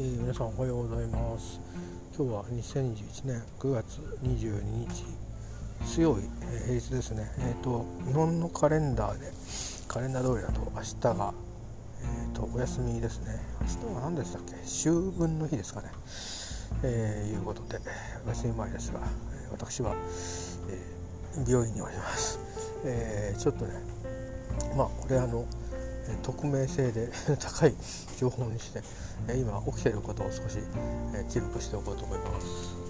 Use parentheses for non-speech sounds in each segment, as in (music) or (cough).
えー、皆さんおはようございます。今日は2021年9月22日水曜日、えー、平日ですね。えっ、ー、と日本のカレンダーでカレンダー通りだと明日がえーと、お休みですね。明日は何でしたっけ？秋分の日ですかね。えー、いうことでお休み前ですが私は、えー、病院におります、えー、ちょっとねまあこれあの匿名性で (laughs) 高い情報にして今起きていることを少し記録しておこうと思います。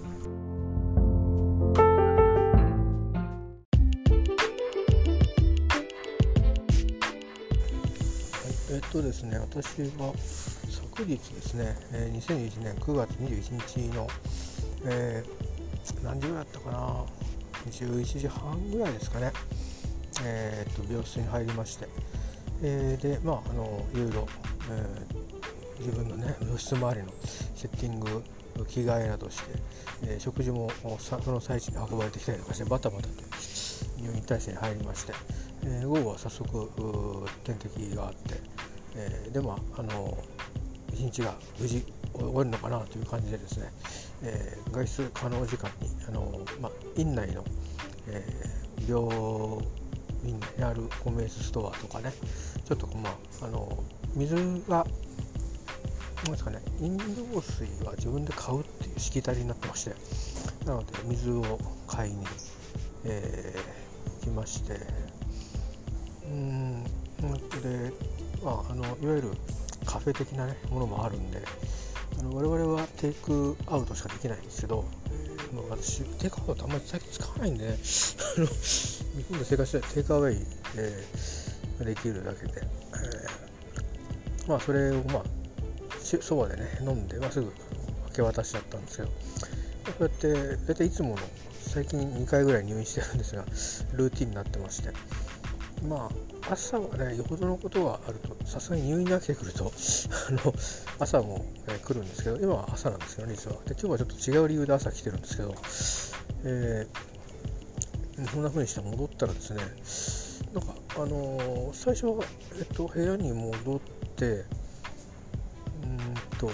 えっとですね、私は昨日ですね、2021年9月21日の、えー、何時ぐらいだったかな、11時半ぐらいですかね、えー、っと病室に入りまして、えー、でまああのいろいろ、えー、自分のね病室周りのセッティング着替えなどして、えー、食事もその最中に運ばれてきたりとかしてバタバタと入院体制に入りまして、えー、午後は早速点滴があって、えー、でもあの一日が無事終わるのかなという感じでですね、えー、外出可能時間にあの、まあ、院内の、えー、病院にあるコンベンスストアとかね。ちょっとまああの水がなんですかね飲料水は自分で買うっていうしきたりになってまして。なので水を買いに、えー、来まして。うんで、まあ、あのいわゆるカフェ的な、ね、ものもあるんであの我々はテイクアウトしかできないんですけど、えー、私テイクアウトあんまり最近使わないんで、ね、日本で生活してテイクアウェイ、えー、できるだけで、えー、まあそれをまあそばでね飲んで、まあ、すぐ明け渡しちゃったんですけどこうやって大体いつもの最近2回ぐらい入院してるんですがルーティンになってましてまあ朝はねよほどのことがあるとさすがに入院が来てくると (laughs) あの朝も、え、来るんですけど今は朝なんですけど、ね、実は。で今日はちょっと違う理由で朝来てるんですけど、えー、そんな風にして戻ったらですねなんかあのー、最初は、えっと、部屋に戻ってうんと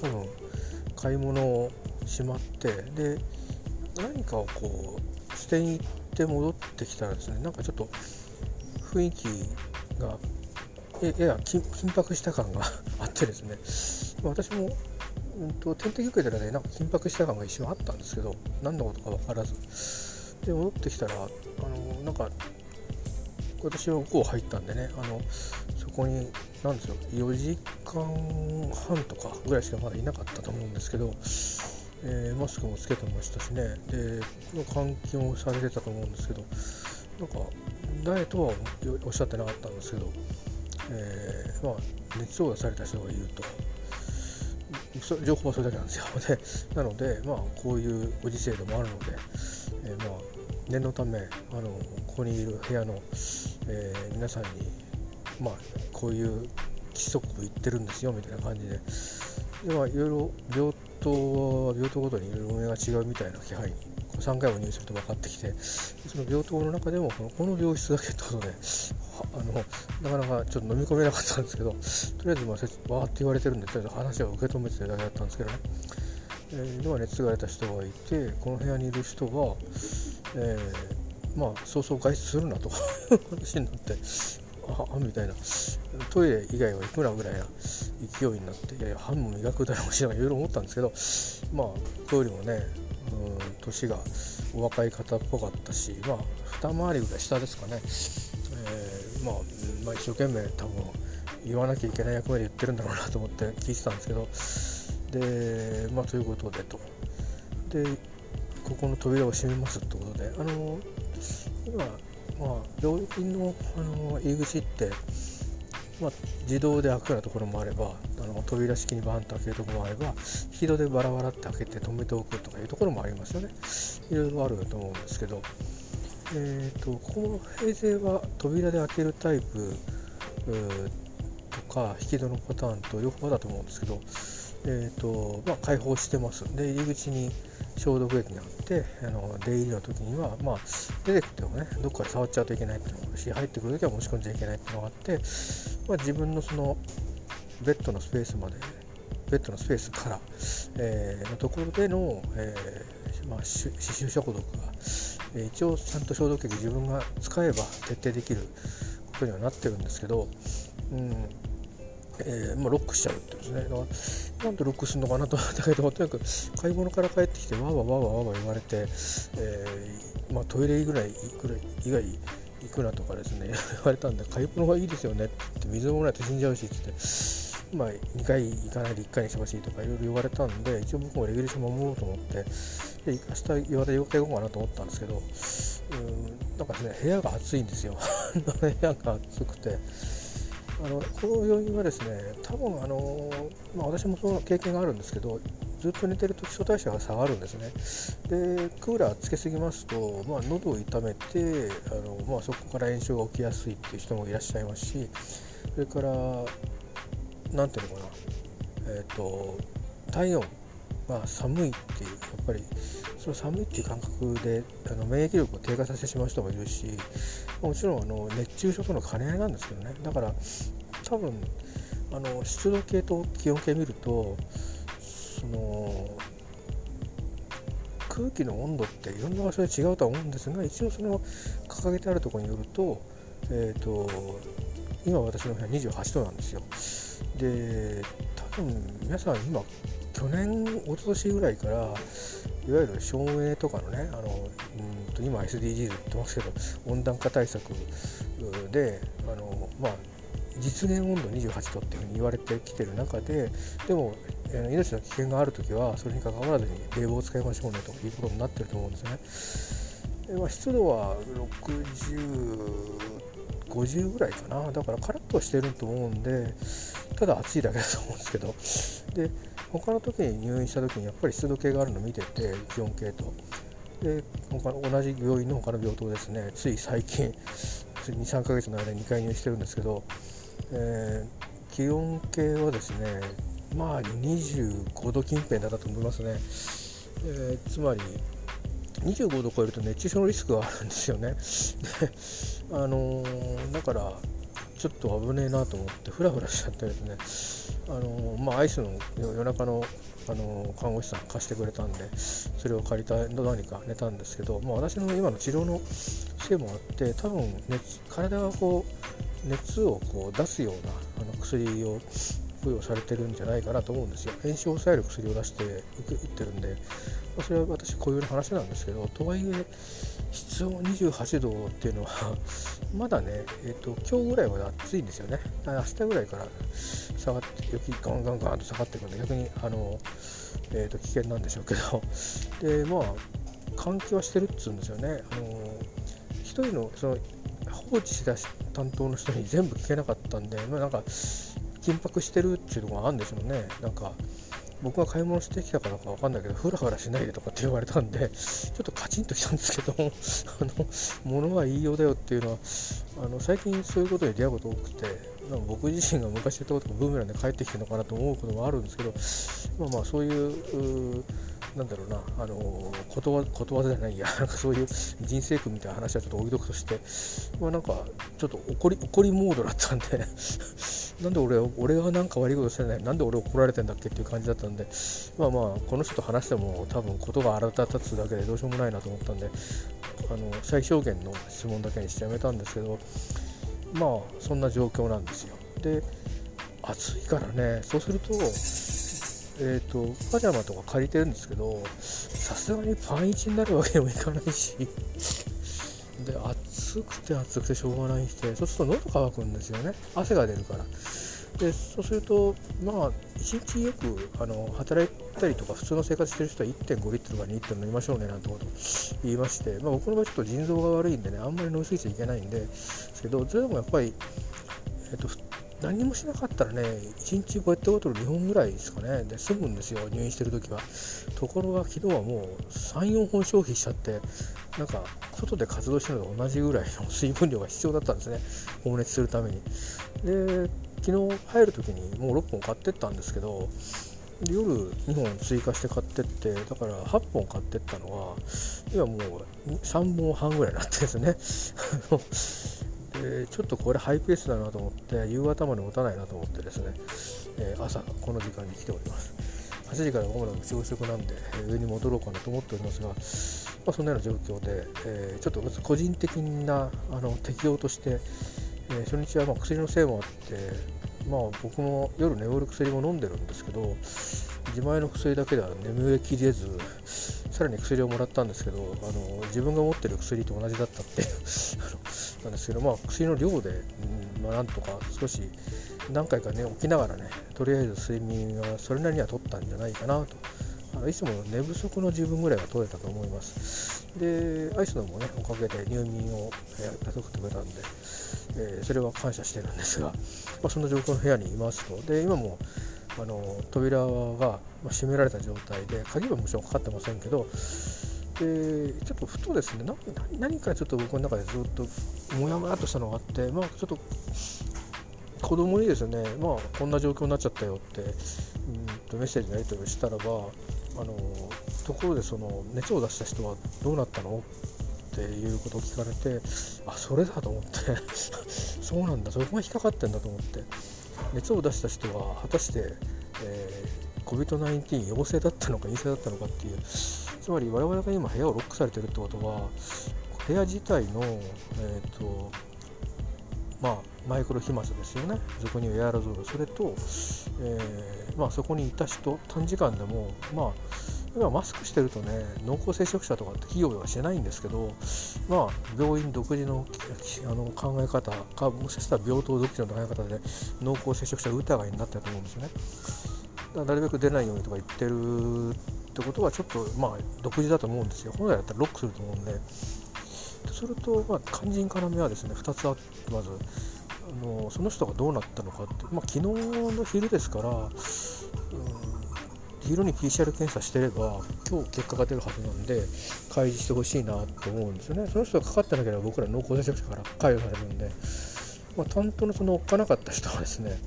多分買い物をしまってで何かをこう捨てに行って戻ってきたらですねなんかちょっと雰囲気がやや緊迫した感があってですね。(laughs) 私も、うんと、点滴受けてらねなんか緊迫した感が一瞬あったんですけど何のことか分からず。で戻ってきたらあのなんか私はこう入ったんでねあのそこに何ですよ4時間半とかぐらいしかまだいなかったと思うんですけど、えー、マスクもつけてましたしね。で換気もされてたと思うんですけどなんかダイエットはおっしゃってなかったんですけど、えー、まあ、熱を出された人がいると。情報はそれだけなんですよ。(laughs) でなので、まあ、こういうご時世でもあるので、えー、まあ、念のためあのここにいる部屋の、えー、皆さんに、まあ、こういう規則を言ってるんですよみたいな感じでで、まあ、いろいろ病棟は病棟ごとにいろいろ運営が違うみたいな気配に3回も入院すると分かってきてその病棟の中でもこのこの病室だけってことであのなかなかちょっと飲み込めなかったんですけどとりあえずまあわーって言われてるんでとりあえず話を受け止めてるだけだったんですけどね、えー、では熱が出た人がいてこの部屋にいる人が、えー、まあそうそう外出するなと話になってああみたいな。トイレ以外は行くなぐらいな勢いになっていやいや歯も磨くだろうしないろいろ思ったんですけどまあトイレもね年がお若い方っぽかったし、まあ、二回りぐらい下ですかね、えー、まあ、まあ、一生懸命多分言わなきゃいけない役目で言ってるんだろうなと思って聞いてたんですけど。でまあということでと。でここの扉を閉めますってことで。あの今、まあ、病院のあの入り口ってまあ、自動で開くようなところもあればあの扉式にバーンと開けるところもあれば引き戸でバラバラって開けて止めておくとかいうところもありますよね。いろいろあると思うんですけど、えーと、ここの平成は扉で開けるタイプとか引き戸のパターンと両方だと思うんですけど、えーとまあ、開放してます。で入り口に消毒液があってあの出入りの時には、まあ、出てくってもねどっかで触っちゃうといけないっていうのがあるし入ってくる時は持ち込んじゃいけないっていうのがあって、まあ、自分のそのベッドのスペースまでベッドのスペースから、えー、のところでの、えーまあ、歯周消毒が、えー、一応ちゃんと消毒液自分が使えば徹底できることにはなってるんですけど、うんえーまあ、ロックしちゃうってですね。なんでロックするのかなと思ったけどとにかく買い物から帰ってきてわーわーわわわ言われて、えーまあ、トイレぐらいぐらい以外行くなとかですね (laughs) 言われたんで買い物はいいですよねって言って水もないと死んじゃうしって言って。まあ2回行かないで1回にしてほしいとかいろいろ言われたんで一応僕もレギュレーション守ろうと思ってで明日言われて4回行こうかなと思ったんですけどうんなんかね部屋が暑いんですよ。(laughs) 部屋が暑くて。あのこの要因はですね多分あの、まあ、私もその経験があるんですけどずっと寝てると基礎代謝が下がるんですね。でクーラーつけすぎますと、まあ、喉を痛めてあの、まあ、そこから炎症が起きやすいっていう人もいらっしゃいますしそれから何ていうのかなえっ、ー、と体温が寒いっていうやっぱりその寒いっていう感覚であの免疫力を低下させてしまう人もいるしもちろんあの熱中症との兼ね合いなんですけどね。だから多分あの湿度計と気温計見るとその空気の温度っていろんな場所で違うとは思うんですが一応その掲げてあるところによると,、えーと、今私の部屋28度なんですよ。で多分皆さん今去年一昨年ぐらいからいわゆる照明とかのねあのうんと今 SDGs 言ってますけど温暖化対策であのまあ実現温度28度っていうふうに言われてきてる中ででも命の危険がある時はそれにかかわらずに冷房を使いましょうねということになってると思うんですね。でまあ、湿度は6050ぐらいかなだからカラッとしてると思うんでただ暑いだけだと思うんですけど。で他の時に入院した時にやっぱり湿度計があるの見てて気温計と。で他の同じ病院の他の病棟ですね。つい最近23ヶ月の間に2回入院してるんですけど。えー、気温計はですねまあ25度近辺だったと思いますね、えー、つまり25度超えると熱中症のリスクがあるんですよね。であのー、だからちょっと危ねえなと思ってフラフラしちゃってですね。あの、まあアイスの夜中のあの看護師さん貸してくれたんでそれを借りたどうにか寝たんですけど、まあ、私の今の治療のせいもあって多分熱体がこう熱をこう出すようなあの薬を付与されてるんじゃないかなと思うんですよ。炎症を抑える薬を出して打ってるんで、ま、それは私固有の話なんですけどとはいえ室温28度っていうのはまだね、えーと、今日ぐらいまで暑いんですよね明日ぐらいから下がって雪ガンガンガンと下がっていくんで逆にあの、えーと、危険なんでしょうけどでまあ換気はしてるっつうんですよねあの一人のその放置した担当の人に全部聞けなかったんで、まあ、なんか緊迫してるっていうのがあるんでしょうねなんか僕が買い物してきたからか分かんないけどふらふらしないでとかって言われたんでちょっとカチンときたんですけど (laughs) あの物は言いようだよっていうのはあの最近そういうことで出会うこと多くて僕自身が昔言ったことがブーメランで帰ってきてるのかなと思うこともあるんですけどまあまあそういうなんだろうな、あのことわことわざじゃないや、(laughs) なんかそういう人生訓みたいな話はちょっと置いとくとして、まあ、なんかちょっと怒り怒りモードだったんで (laughs) なんで俺俺はなんか悪いことしてない、なんで俺怒られてんだっけっていう感じだったんで、まあまあ、この人と話しても多分ことが荒立つだけでどうしようもないなと思ったんで、あの最小限の質問だけにしてやめたんですけど、まあ、そんな状況なんですよ。で暑いからねそうするとえーと、パジャマとか借りてるんですけどさすがにパンイチになるわけにもいかないし (laughs) で暑くて暑くてしょうがないしてそうすると喉乾くんですよね。汗が出るから。でそうするとまあ1日よくあの働いたりとか普通の生活してる人は1.5リットルか2リットル飲みましょうねなんてこと言いまして、まあ、僕の場合ちょっと腎臓が悪いんでねあんまり飲みすぎちゃいけないんですけどそれでもやっぱり、えっと、何もしなかったらね、1日ペットボトル2本ぐらいですかね、で済むんですよ、入院してるときは。ところが昨日はもう3、4本消費しちゃって、なんか外で活動してるのと同じぐらいの水分量が必要だったんですね、放熱するために。で、昨日入るときにもう6本買ってったんですけど、夜2本追加して買ってってだから8本買ってったのは今もう3本半ぐらいになってるんですね (laughs) でちょっとこれハイペースだなと思って夕方まで持たないなと思ってですねえー、朝この時間に来ております。8時から午後の朝食なんで、え、上に戻ろうかなと思っておりますが、まあ、そんなような状況で、えー、ちょっと個人的なあの適用として、え初日はま薬のせいもあってまあ僕も夜眠る薬も飲んでるんですけど自前の薬だけでは眠れきれずさらに薬をもらったんですけどあの自分が持ってる薬と同じだったっていう (laughs) なんですけどまあ薬の量で、まあ、なんとか少し何回かね起きながらねとりあえず睡眠はそれなりには取ったんじゃないかなと。いつも寝不足の十分ぐらいは取れたと思います。でアイスのもねおかげで入眠を雇ってくれたんでえー、それは感謝してるんですが、まあ、そんな状況の部屋にいますと。で今もあの扉が閉められた状態で鍵はもちろんかかってませんけどでちょっとふとですね何かちょっと僕の中でずっともやもやとしたのがあって、まあ、ちょっと子供にですね、まあ、こんな状況になっちゃったよって、うん、とメッセージのやり取りをしたらばあのところでその熱を出した人はどうなったの？っていうことを聞かれてあそれだと思って。(laughs) そうなんだ。そこが引っかかってんだと思って。熱を出した人は果たして、えー、COVID-19 陽性だったのか陰性だったのかっていうつまり我々が今部屋をロックされてるってことは部屋自体の、えーとまあ、マイクロ飛沫ですよね。俗にエアロゾル。それと、えーまあ、そこにいた人短時間でもまあ今マスクしてるとね濃厚接触者とかって企業ではしてないんですけどまあ病院独自のあの考え方かもしかしたら病棟独自の考え方で濃厚接触者疑いになってると思うんですよね。だなるべく出ないようにとか言ってるってことはちょっとまあ独自だと思うんですよ。本来だったらロックすると思うんで。すると、まあ、肝心要はですね2つあってまずあのその人がどうなったのかって、まあ、昨日の昼ですから、うん昼に PCR 検査してれば今日結果が出るはずなんで開示してほしいなと思うんですよね。その人がかかってなければ僕ら濃厚接触者から解除されるんで、まあ、担当のそのおっかなかった人はですね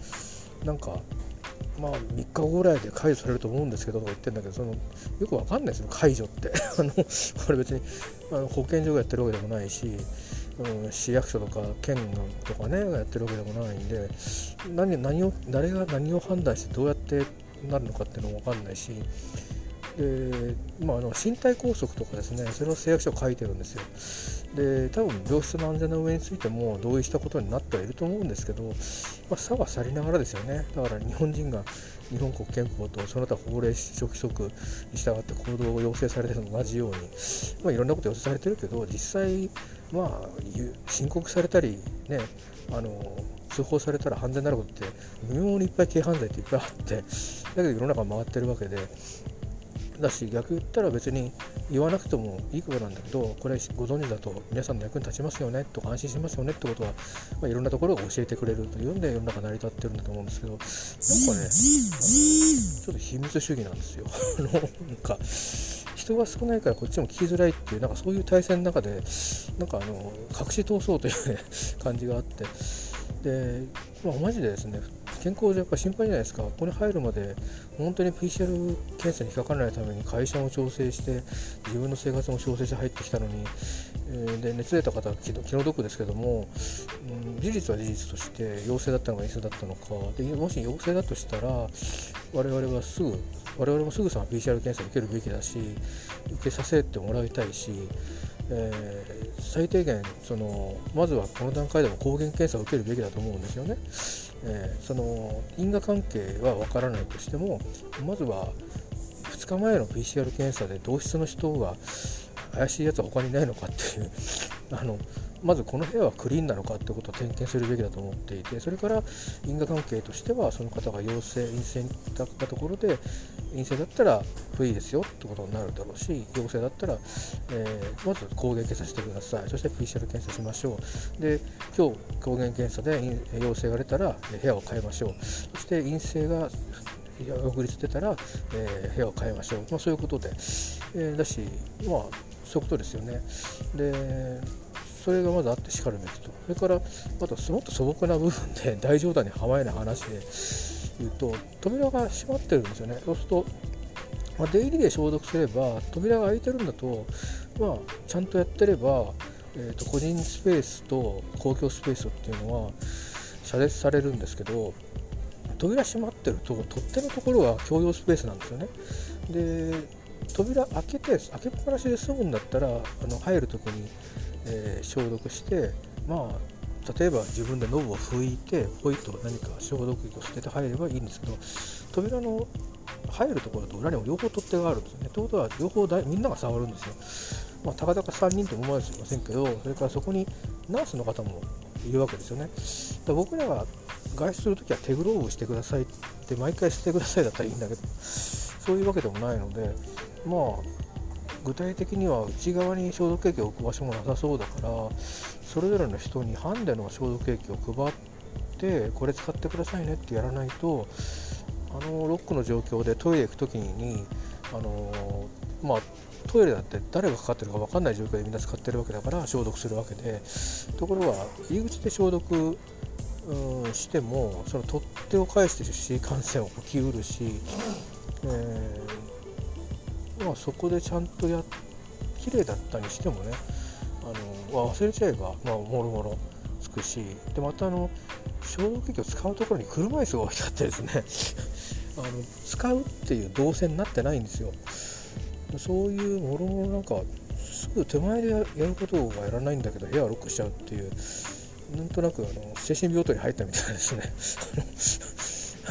なんかまあ3日後ぐらいで解除されると思うんですけどとか言ってるんだけどそのよくわかんないですよ解除って。(laughs) あのこれ別にあの保健所がやってるわけでもないしうん、市役所とか県とかねやってるわけでもないんで何何を誰が何を判断してどうやってなるのかっていうのも分かんないしで、まあ、あの身体拘束とかですねそれを誓約書書いてるんですよ。で多分病室の安全の上についても同意したことになってはいると思うんですけど、まあ、差は去りながらですよね。だから日本人が日本国憲法とその他法令諸規則に従って行動を要請されてるのと同じように、まあ、いろんなこと要請されてるけど実際まあ申告されたりねあの通報されたら犯罪になることって無妙にいっぱい軽犯罪っていっぱいあってだけど世の中回ってるわけでだし逆言ったら別に言わなくてもいいことなんだけどこれご存知だと皆さんの役に立ちますよねとか安心しますよねってことは、まあ、いろんなところが教えてくれるというんで世の中成り立ってるんだと思うんですけどなんかねちょっと秘密主義なんですよ。(laughs) なんか人が少ないからこっちも聞きづらいっていうなんかそういう体制の中でなんかあの隠し通そうという、ね、感じがあって。で、まあ、マジでですね健康やっぱ心配じゃないですか。ここに入るまで本当に PCR 検査に引っかからないために会社も調整して自分の生活も調整して入ってきたのに、えー、で熱出た方は気の毒ですけども、うん、事実は事実として陽性だったのか陰性だったのか。でもし陽性だとしたら我々はすぐ我々もすぐさま PCR 検査を受けるべきだし受けさせてもらいたいしえー、最低限そのまずはこの段階でも抗原検査を受けるべきだと思うんですよね。えー、その因果関係は分からないとしてもまずは2日前の PCR 検査で同室の人が怪しいやつは他にないのかっていう (laughs) あのまずこの部屋はクリーンなのかってことを点検するべきだと思っていてそれから因果関係としてはその方が陽性陰性だったところで陰性だったらフリーですよってことになるだろうし陽性だったら、えー、まず抗原検査してください。そして PCR 検査しましょう。で今日抗原検査で陽性が出たら部屋を変えましょう。そして陰性が翌日出たら、えー、部屋を変えましょう、まあ、そういうことで、えー、だしまあそういうことですよね。でそれがまずあってしかるべきと。それからあともっと素朴な部分で大冗談にはまえない話で言うと扉が閉まってるんですよね。そうすると、まあ、出入りで消毒すれば扉が開いてるんだと、まあ、ちゃんとやってれば、えーと、個人スペースと公共スペースっていうのは遮絶されるんですけど扉閉まってると取っ手のところは共用スペースなんですよね。で扉開けて開けっぱなしで済むんだったらあの入る時に、えー、消毒してまあ例えば自分でノブを拭いてポイと何か消毒液を捨てて入ればいいんですけど扉の入るところと裏にも両方取っ手があるんですよね。ということは両方みんなが触るんですよ。まあ、たかだか3人と思われてませんけどそれからそこにナースの方もいるわけですよね。だ僕らが外出するときは手グローブしてくださいって毎回してくださいだったらいいんだけどそういうわけでもないのでまあ具体的には内側に消毒液を置く場所もなさそうだからそれぞれの人にハンデの消毒液を配ってこれ使ってくださいねってやらないとあのロックの状況でトイレ行く時にあのまあトイレだって誰がかかってるか分かんない状況でみんな使ってるわけだから消毒するわけでところが入り口で消毒うんしてもその取っ手を返してるし感染を起きうるし、えー、まあ、そこでちゃんとや綺麗だったにしてもねあ忘れちゃえば、まあ、もろもろつくし。でまたあの消毒液を使うところに車椅子が置いてあってですね。(laughs) あの使うっていう動線になってないんですよ。そういうもろもろなんかすぐ手前でやることはやらないんだけど部屋をロックしちゃうっていうなんとなくあの精神病棟に入ったみたいですね。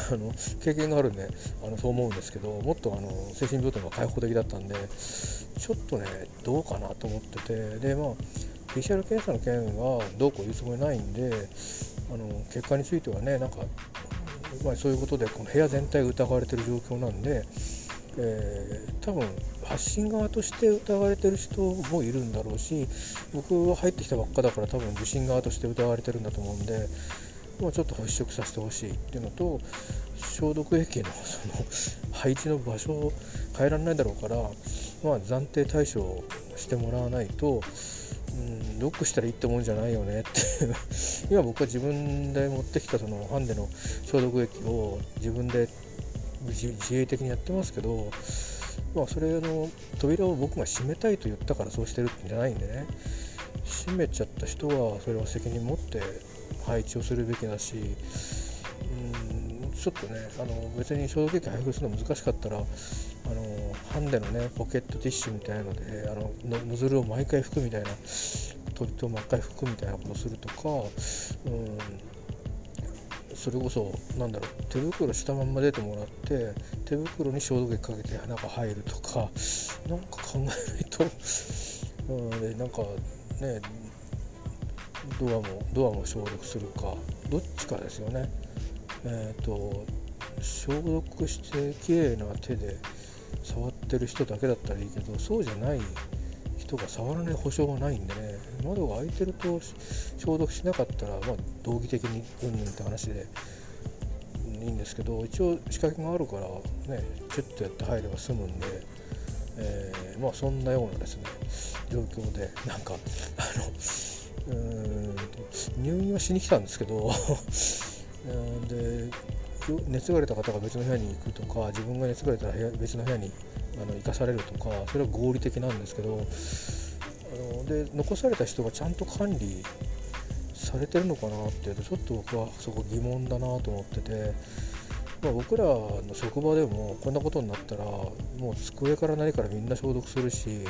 (laughs) あの経験があるんであのそう思うんですけどもっとあの精神病棟が開放的だったんでちょっとねどうかなと思ってて。でまあ PCR 検査の件はどうこう言うつもりないんであの結果についてはねなんか、まあ、そういうことでこの部屋全体が疑われてる状況なんで、えー、多分発信側として疑われてる人もいるんだろうし僕は入ってきたばっかだから多分受信側として疑われてるんだと思うんで、まあ、ちょっと払拭させてほしいっていうのと消毒液のその配置の場所を変えられないだろうから、まあ、暫定対処してもらわないと。うん、ロックしたらいいってもんじゃないよねって。い (laughs) う今僕は自分で持ってきたそのハンデの消毒液を自分で自衛的にやってますけど、まあ、それの扉を僕が閉めたいと言ったからそうしてるってんじゃないんでね。閉めちゃった人はそれは責任持って配置をするべきだしうんちょっとねあの別に消毒液配布するの難しかったらあのハンデのねポケットティッシュみたいなのであのノズルを毎回拭くみたいな取り手を毎回拭くみたいなことをするとかうんそれこそなんだろう手袋したまんま出てもらって手袋に消毒液かけて中入るとかなんか考えないと、うん、でなんかねドアもドアも消毒するかどっちかですよね。え、ー、と消毒して綺麗な手で触ってる人だけだったらいいけどそうじゃない人が触らない保証がないんでね。窓が開いてると消毒しなかったら、まあ、道義的にうんぬんって話でいいんですけど一応仕掛けがあるからねチュッとやって入れば済むんで、えー、まあそんなようなですね状況でなんかあのうん入院はしに来たんですけど (laughs) で熱が出た方が別の部屋に行くとか自分が熱が出たら部屋別の部屋にあの生かされるとかそれは合理的なんですけどあので残された人がちゃんと管理されてるのかなっていうとちょっと僕はそこ疑問だなと思ってて、まあ、僕らの職場でもこんなことになったらもう机から何からみんな消毒するし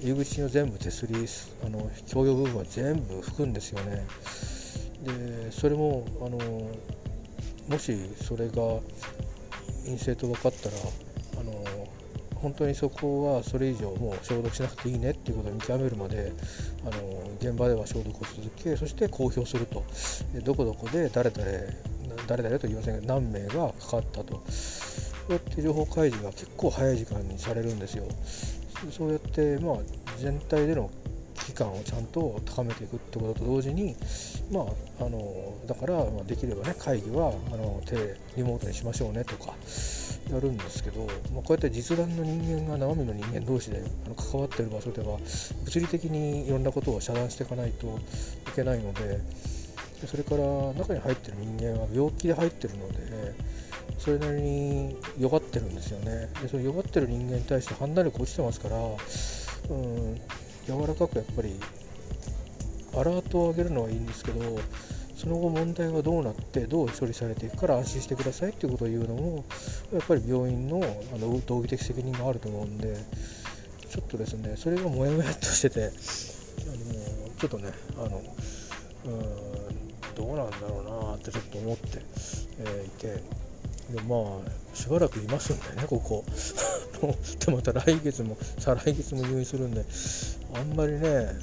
入り口の全部手すりあの共用部分は全部拭くんですよね。でそれもあのもしそれが陰性と分かったらあの本当にそこはそれ以上もう消毒しなくていいねっていうことを見極めるまであの現場では消毒を続けそして公表すると。どこどこで誰々誰々と言いませんが何名がかかったと。そうやって情報開示が結構早い時間にされるんですよ。そうやってまあ全体での危機感をちゃんと高めていくってことと同時にまああのだから、ま、できればね会議はあの手リモートにしましょうねとかやるんですけど、まあ、こうやって実弾の人間が生身の人間同士であの関わってる場所では物理的にいろんなことを遮断していかないといけないのでそれから中に入ってる人間は病気で入ってるのでそれなりに弱ってるんですよね。でその弱ってる人間に対して判断力落ちてますからうん柔らかくやっぱりアラートを上げるのはいいんですけどその後問題がどうなってどう処理されていくから安心してくださいっていうことを言うのもやっぱり病院のあの道義的責任があると思うんでちょっとですねそれがモヤモヤっとしててあのちょっとねあのうんどうなんだろうなってちょっと思って、えー、いてでまあしばらくいますんでねここ。(laughs) でまた来月も再来月も入院するんであんまりね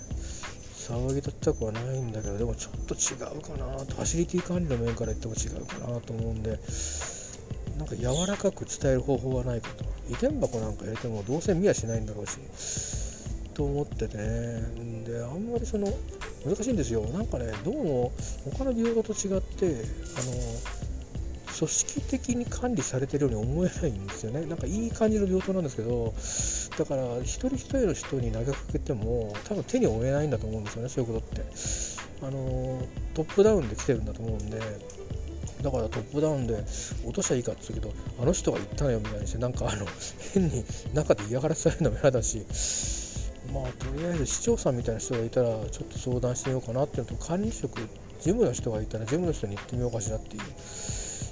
騒ぎ立ちたくはないんだけどでもちょっと違うかなと。ファシリティ管理の面から言っても違うかなと思うんでなんか柔らかく伝える方法はないかと。意見箱なんか入れてもどうせ見やしないんだろうしと思っててね。であんまりその難しいんですよ。なんかねどうも他の病棟と違ってあの組織的に管理されてるように思えないんですよね。なんかいい感じの病棟なんですけどだから一人一人の人に投げかけても多分手に負えないんだと思うんですよねそういうことって。あのトップダウンで来てるんだと思うんでだからトップダウンで落としゃいいかって言うけどあの人が言ったのよみたいにしてなんかあの変に中で嫌がらせされるのも嫌だしまあとりあえず市長さんみたいな人がいたらちょっと相談してみようかなっていうのと管理職事務の人がいたら事務の人に行ってみようかしらっていう。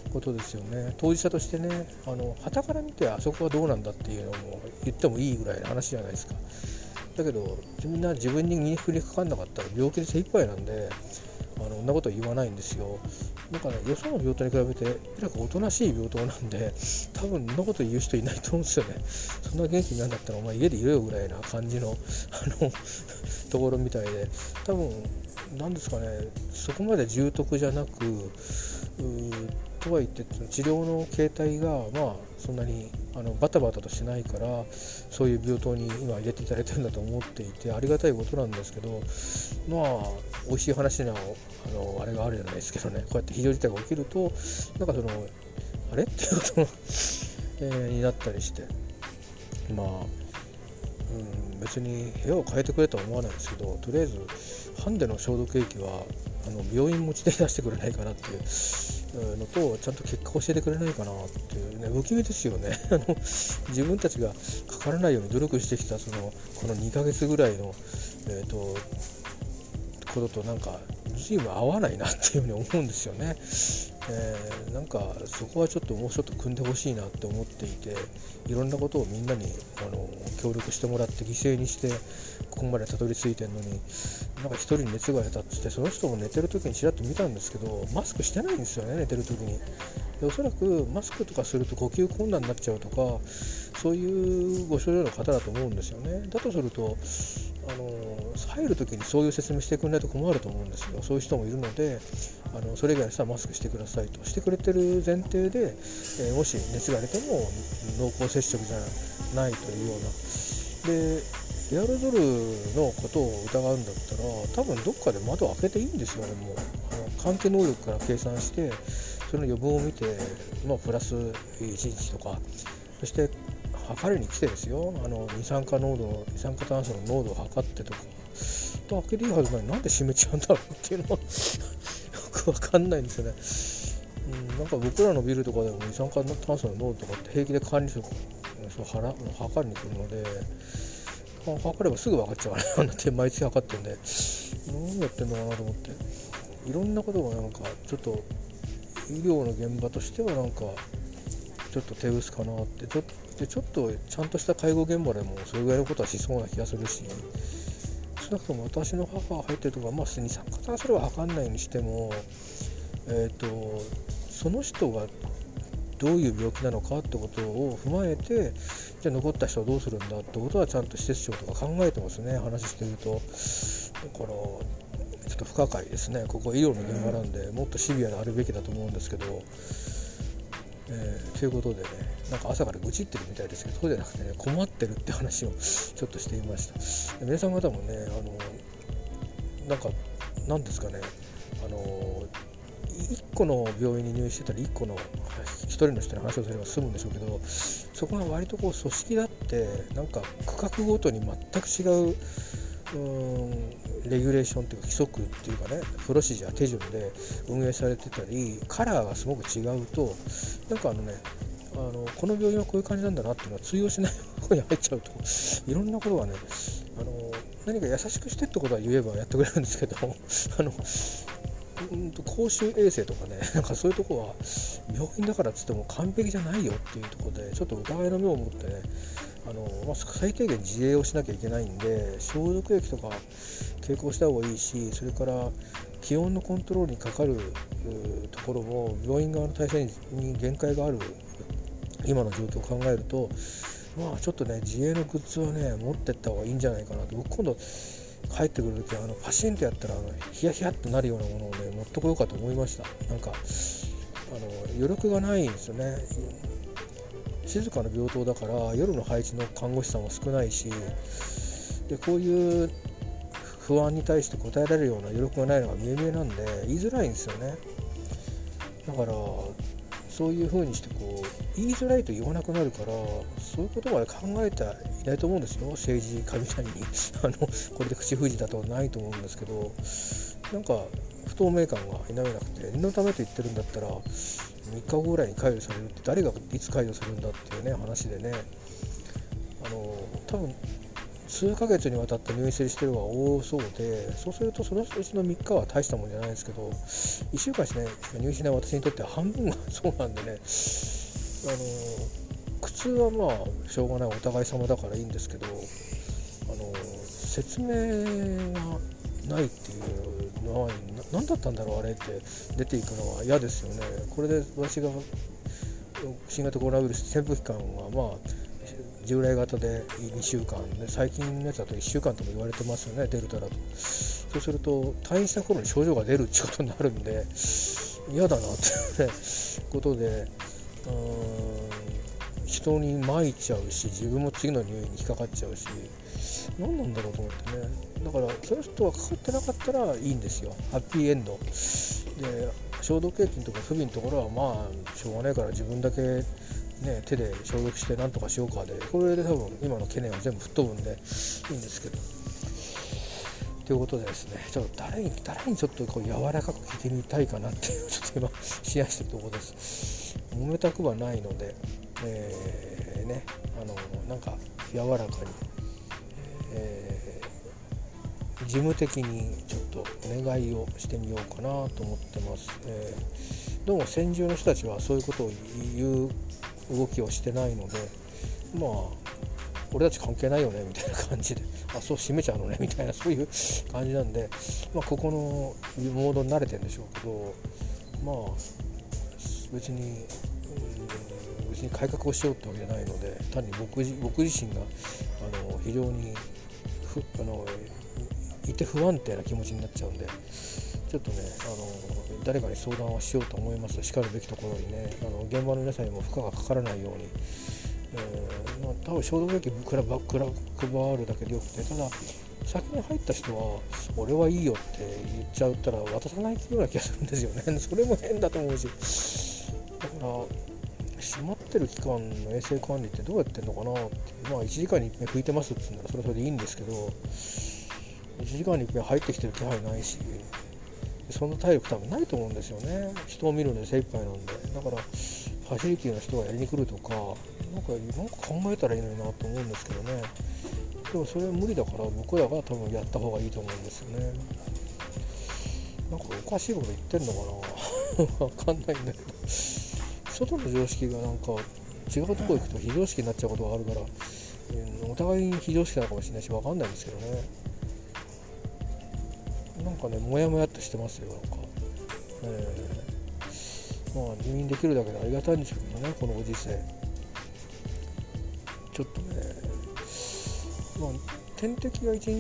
ことですよね。当事者としてねあの旗から見てあそこはどうなんだっていうのも言ってもいいぐらいの話じゃないですか。だけどみんな自分にインフレかかんなかったら病気で精一杯なんであのそんなことは言わないんですよ。だか、ね、よその病棟に比べてえらくおとなしい病棟なんで多分そんなこと言う人いないと思うんですよね。そんな元気になんだったらお前家でいろよぐらいな感じのあのところみたいで。多分何ですかねそこまで重篤じゃなくとはいって治療の形態がまあそんなにあのバタバタとしないからそういう病棟に今入れていただいてるんだと思っていてありがたいことなんですけどまあ美味しい話にはあのあれがあるじゃないですけどね。こうやって非常事態が起きるとなんかそのあれ？(laughs) っていうことえー、になったりして。まあ、うん、別に部屋を変えてくれとは思わないですけどとりあえずハンデの消毒液はあの病院持ちで出してくれないかなっていう。のとちゃんと結果教えてくれないかなっていうね不気味ですよね。(laughs) あの自分たちがかからないように努力してきたそのこの2ヶ月ぐらいの、えーと、こととなんか随分合わないなっていうふうに思うんですよね。えー、なんかそこはちょっともうちょっと組んでほしいなって思っていていろんなことをみんなにあの協力してもらって犠牲にしてここまでたどり着いてるのになんか1人熱が出たっつってその人も寝てる時にちらっと見たんですけどマスクしてないんですよね寝てる時にでおそらくマスクとかすると呼吸困難になっちゃうとかそういうご症状の方だと思うんですよねだとするとあの入る時にそういう説明してくれないと困ると思うんですよ。そういう人もいるのであのそれ以外の人はマスクしてくださいと。してくれてる前提で、えー、もし熱が出ても濃厚接触じゃないというような。でエアロゾルのことを疑うんだったら多分どっかで窓を開けていいんですよねもう。あの換気能力から計算してその余分を見て、まあ、プラス1日とか。そして測りに来てですよ。あの二酸化濃度二酸化炭素の濃度を測ってとか。と開けていいはずない。なんで閉めちゃうんだろうっていうのは (laughs) よくわかんないんですよね。うん、なんか僕らのビルとかでも二酸化炭素の濃度とかって平気で管理職そう測りに来るので測ればすぐ分かっちゃうからねって毎月測ってんで何やってんのかなと思って。いろんなことがなんかちょっと医療の現場としてはなんかちょっと手薄かなってちょでちょっとちゃんとした介護現場でもそれぐらいのことはしそうな気がするし少なくとも私の母が入ってるとかまあ二酸化炭素は測んないにしてもえっ、ー、とその人がどういう病気なのかってことを踏まえてじゃあ残った人はどうするんだってことはちゃんと施設長とか考えてますね。話してると。だからちょっと不可解ですね。ここ医療の現場なんでもっとシビアであるべきだと思うんですけど、えー、ということでねなんか朝から愚痴ってるみたいですけどそうじゃなくてね困ってるって話を (laughs) ちょっとしていました。皆さん方もねあのなんか何ですかねあの1個の病院に入院してたら1個の1人の人に話をすれば済むんでしょうけどそこが割とこう組織だってなんか区画ごとに全く違ううんレギュレーションというか規則っていうかねプロシジャー手順で運営されてたりカラーがすごく違うとなんかあのねあのこの病院はこういう感じなんだなっていうのは通用しない方に入っちゃうといろんなことがねあの何か優しくしてってことは言えばやってくれるんですけど (laughs) あのうんと公衆衛生とかね (laughs) なんかそういうとこは病院だからっつっても完璧じゃないよっていうとこでちょっと疑いの目を持ってねあの、まあ、最低限自衛をしなきゃいけないんで消毒液とか携行した方がいいしそれから気温のコントロールにかかるところも病院側の体制に限界がある今の状況を考えるとまあちょっとね自衛のグッズはね持ってった方がいいんじゃないかなと。僕今度帰ってくる時はあのパシンとやったらあのヒヤヒヤっとなるようなものをね持ってこようかと思いました。なんかあの余力がないんですよね。静かな病棟だから夜の配置の看護師さんも少ないしでこういう不安に対して答えられるような余力がないのが見え見えなんで言いづらいんですよね。だからそういうふうにしてこう言いづらいと言わなくなるからそういうことまで考えていないと思うんですよ。政治家みたいに。(laughs) あのこれで口封じだとはないと思うんですけど。なんか不透明感が否めなくて念のためと言ってるんだったら3日後ぐらいに解除されるって誰がいつ解除するんだっていうね話でね。あの多分数ヶ月にわたって入院してる人が多そうでそうするとそのうちの3日は大したもんじゃないですけど1週間しね入院しない私にとっては半分がそうなんでね。あの苦痛はまあしょうがないお互い様だからいいんですけどあの説明がないっていう何だったんだろうあれって出ていくのは嫌ですよね。これで私が新型コロナウイルス潜伏期間はまあ従来型で2週間で最近のやつだと1週間とも言われてますよねデルタだとそうすると退院した頃に症状が出るってことになるんで嫌だなっていうことで人にまいちゃうし自分も次の入院に引っかかっちゃうし何なんだろうと思ってねだからその人はかかってなかったらいいんですよハッピーエンドで消毒液とか不備のところはまあしょうがないから自分だけね、手で消毒してなんとかしようかでこれで多分今の懸念は全部吹っ飛ぶんでいいんですけど。ということでですねちょっと誰に誰にちょっとこう柔らかく聞いてみたいかなっていうちょっと今シェアしてるところです。揉めたくはないので、えー、ねあのなんか柔らかに、えー、事務的にちょっとお願いをしてみようかなと思ってます。えー、どうも先住の人たちはそういうことを言う動きをしてないのでまあ俺たち関係ないよねみたいな感じで (laughs) あそう閉めちゃうのねみたいなそういう感じなんで、まあ、ここのモードに慣れてるんでしょうけどまあ別に別に改革をしようってわけじゃないので単に僕僕自身があの非常にふあのいて不安定な気持ちになっちゃうんでちょっとねあの誰かに相談をしようと思います。しかるべきところにねあの現場の皆さんにも負荷がかからないように、えーまあ、多分消毒液くらばくら配るだけでよくてただ先に入った人は「俺はいいよ」って言っちゃったら渡さないような気がするんですよね。それも変だと思うし。だからってる期間の衛生管理ってどうやってんのかなってまあ1時間に1遍拭いてますって言うならそれはそれでいいんですけど1時間に1遍入ってきてる気配ないしそんな体力多分ないと思うんですよね。人を見るので精一杯なんで。だからファシリティの人がやりに来るとかなんかなんか考えたらいいのになと思うんですけどね。でもそれは無理だから僕らが多分やった方がいいと思うんですよね。なんかおかしいこと言ってんのかな。(laughs) わかんないんだけど。外の常識がなんか違うとこ行くと非常識になっちゃうことがあるから、お互いに非常識なのかもしれないし分かんないんですけどね。なんかねモヤモヤっとしてますよなんか、えー、まあ入院できるだけでありがたいんですけどねこのご時世。ちょっとねまあ点滴が1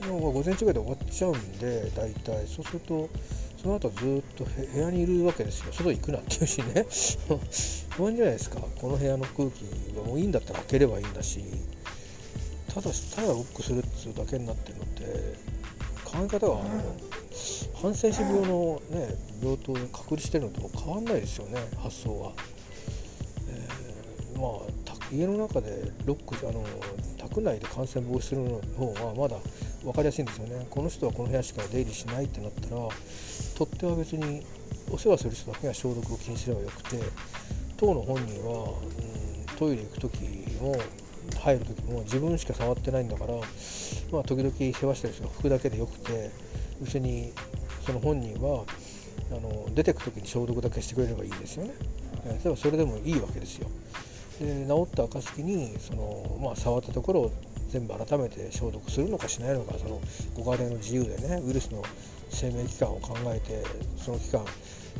日の午前中ぐらいで終わっちゃうんで大体。そうするとその後ずっと部屋にいるわけですよ。外行くなっていうしね。(laughs) 不安じゃないですか。この部屋の空気がもういいんだったら開ければいいんだし。ただただロックするっていうだけになってるのって考え方がハンセン氏病の、ね、病棟で隔離してるのと変わんないですよね。発想は。えー、まあ家の中でロックあの宅内で感染防止するの方がまだ分かりやすいんですよねこの人はこの部屋しか出入りしないってなったら取っ手は別にお世話する人だけが消毒を気にすればよくて当の本人は、うん、トイレ行く時も入る時も自分しか触ってないんだから、まあ、時々世話してる人が拭くだけでよくて別にその本人はあの出てく時に消毒だけしてくれればいいですよね。例えばそれでもいいわけですよ。で治った暁にその、まあ、触ったところを全部改めて消毒するのかしないのかそのご家庭の自由でねウイルスの生命期間を考えてその期間あ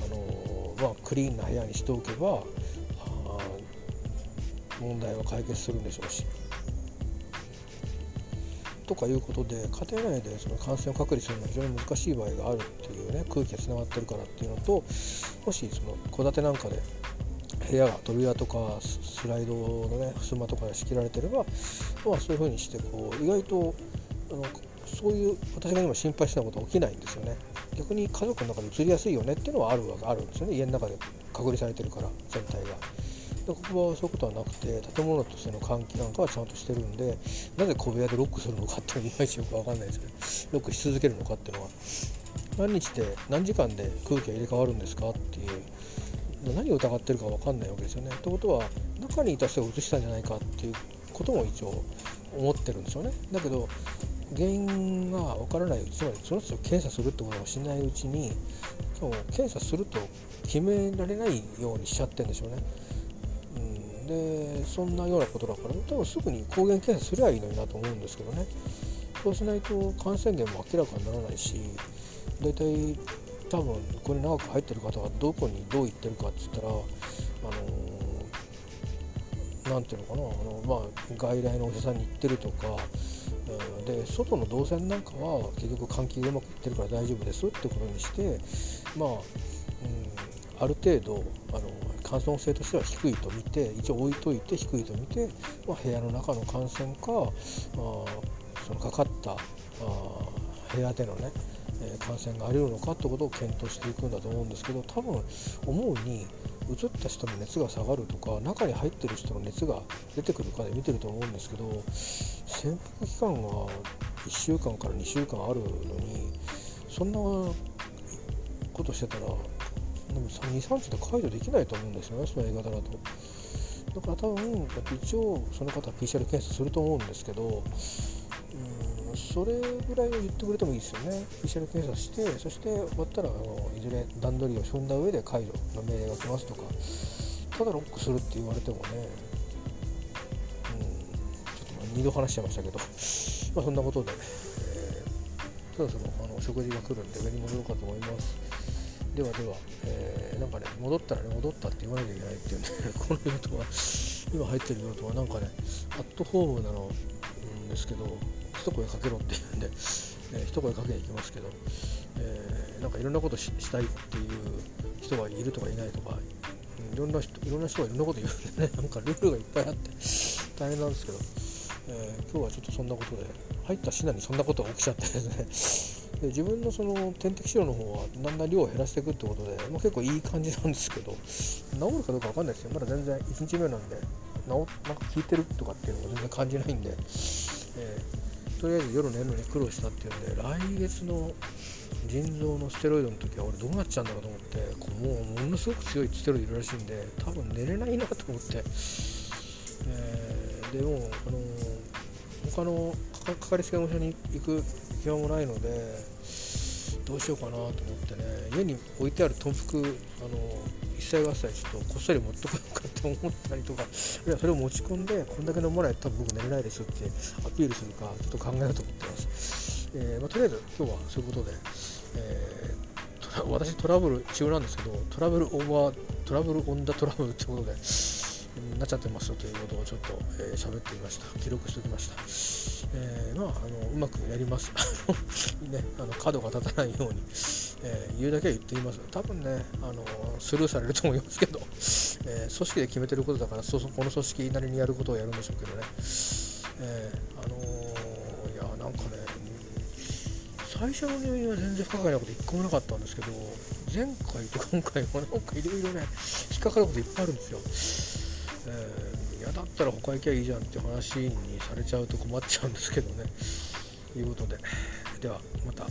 の、まあ、クリーンな部屋にしておけば問題は解決するんでしょうし。とかいうことで家庭内でその感染を隔離するのは非常に難しい場合があるっていうね空気がつながってるからっていうのともしその戸建てなんかで部屋が扉とかスライドのね襖とかで仕切られてれば、まあ、そういうふうにしてこう意外とあのそういう私が今心配したことは起きないんですよね。逆に家族の中で移りやすいよねっていうのはあるあるんですよね。家の中で隔離されてるから全体が。でここはそういうことはなくて建物としての換気なんかはちゃんとしてるんでなぜ小部屋でロックするのかっていうのはいまいちよく分かんないですよねロックし続けるのかっていうのは。何日で何時間で空気が入れ替わるんですかっていう何を疑ってるか分かんないわけですよね。ということは中にいた人が移したんじゃないかっていうことも一応思ってるんですよね。だけど原因が分からないうちつまりその人を検査するってことをしないうちにそう検査すると決められないようにしちゃってるんでしょうね。うん、でそんなようなことだから多分すぐに抗原検査すりゃいいのになと思うんですけどねそうしないと感染源も明らかにならないし大体多分これ長く入ってる方がどこにどう行ってるかっつったらあの何ていうのかなあの、まあ、外来のお医者さんに行ってるとか、うん、で外の動線なんかは結局換気がうまくいってるから大丈夫ですってことにしてまあ、うん、ある程度あの感染性としては低いと見て一応置いといて低いと見て、まあ、部屋の中の感染かあそのかかったあ部屋でのねえ感染があり得るのかってことを検討していくんだと思うんですけど多分思うにうつった人の熱が下がるとか中に入ってる人の熱が出てくるかで見てると思うんですけど潜伏期間が1週間から2週間あるのにそんなことしてたら23日で解除できないと思うんですよねそのやり方だと。だから多分一応その方は PCR 検査すると思うんですけどそれぐらいを言ってくれてもいいですよね。PCR 検査してそして終わったらあのいずれ段取りを踏んだ上で解除の命令が来ますとかただロックするって言われてもね、うん、ちょっと2度話しちゃいましたけど、(laughs) まあ、そんなことで、えー、そろそろあの食事が来るんで上に戻ろうかと思います。ではでは、えー、なんかね戻ったらね戻ったって言わなきゃいけないっていうんで (laughs) この用途は今入ってる用途はなんかねアットホームなのですけど一声かけろって言うんで、(laughs) えー、一声かけに行きますけど、えー、なんかいろんなことしたいっていう人がいるとかいないとか、いろんな人いろんな人がいろんなこと言うんでね (laughs) なんかルールがいっぱいあって (laughs) 大変なんですけど、えー、今日はちょっとそんなことで入った品にそんなことが起きちゃってですね。で自分のその点滴治療の方はだんだん量を減らしていくってことで、まあ、結構いい感じなんですけど治るかどうか分かんないですよ。まだ全然1日目なんで治なんか効いてるとかっていうのも全然感じないんで、えとりあえず夜寝るのに苦労したっていうんで来月の腎臓のステロイドの時は俺どうなっちゃうんだろうと思ってこうもうものすごく強いステロイドいるらしいんで多分寝れないなと思って、えー、でも、あの、他のかかりつけの場所に行く暇もないのでどうしようかなと思ってね家に置いてある豚腹、あのー一切合切ちょっとこっそり持ってこようかって思ったりとか。いやそれを持ち込んでこんだけ飲まないと多分僕寝れないですってアピールするかちょっと考えようと思ってます、えー、まあ、とりあえず今日はそういうことで、えー、私トラブル中なんですけどトラブルオーバートラブルオンダトラブルってことでなっちゃってますよということをちょっと喋、えー、ってみました。記録しておきました。えー、まああのうまくやります。ね、あの角が立たないように、えー、言うだけは言っています多分ねあのスルーされると思いますけど、(laughs) えー、組織で決めてることだからそこの組織なりにやることをやるんでしょうけどね、えあのいやなんかね最初の入院は全然不可解なこと一個もなかったんですけど前回と今回はなんかいろいろね引っかかることいっぱいあるんですよ、えー嫌だったら他行きゃいいじゃんって話にされちゃうと困っちゃうんですけどね。ということでではまた。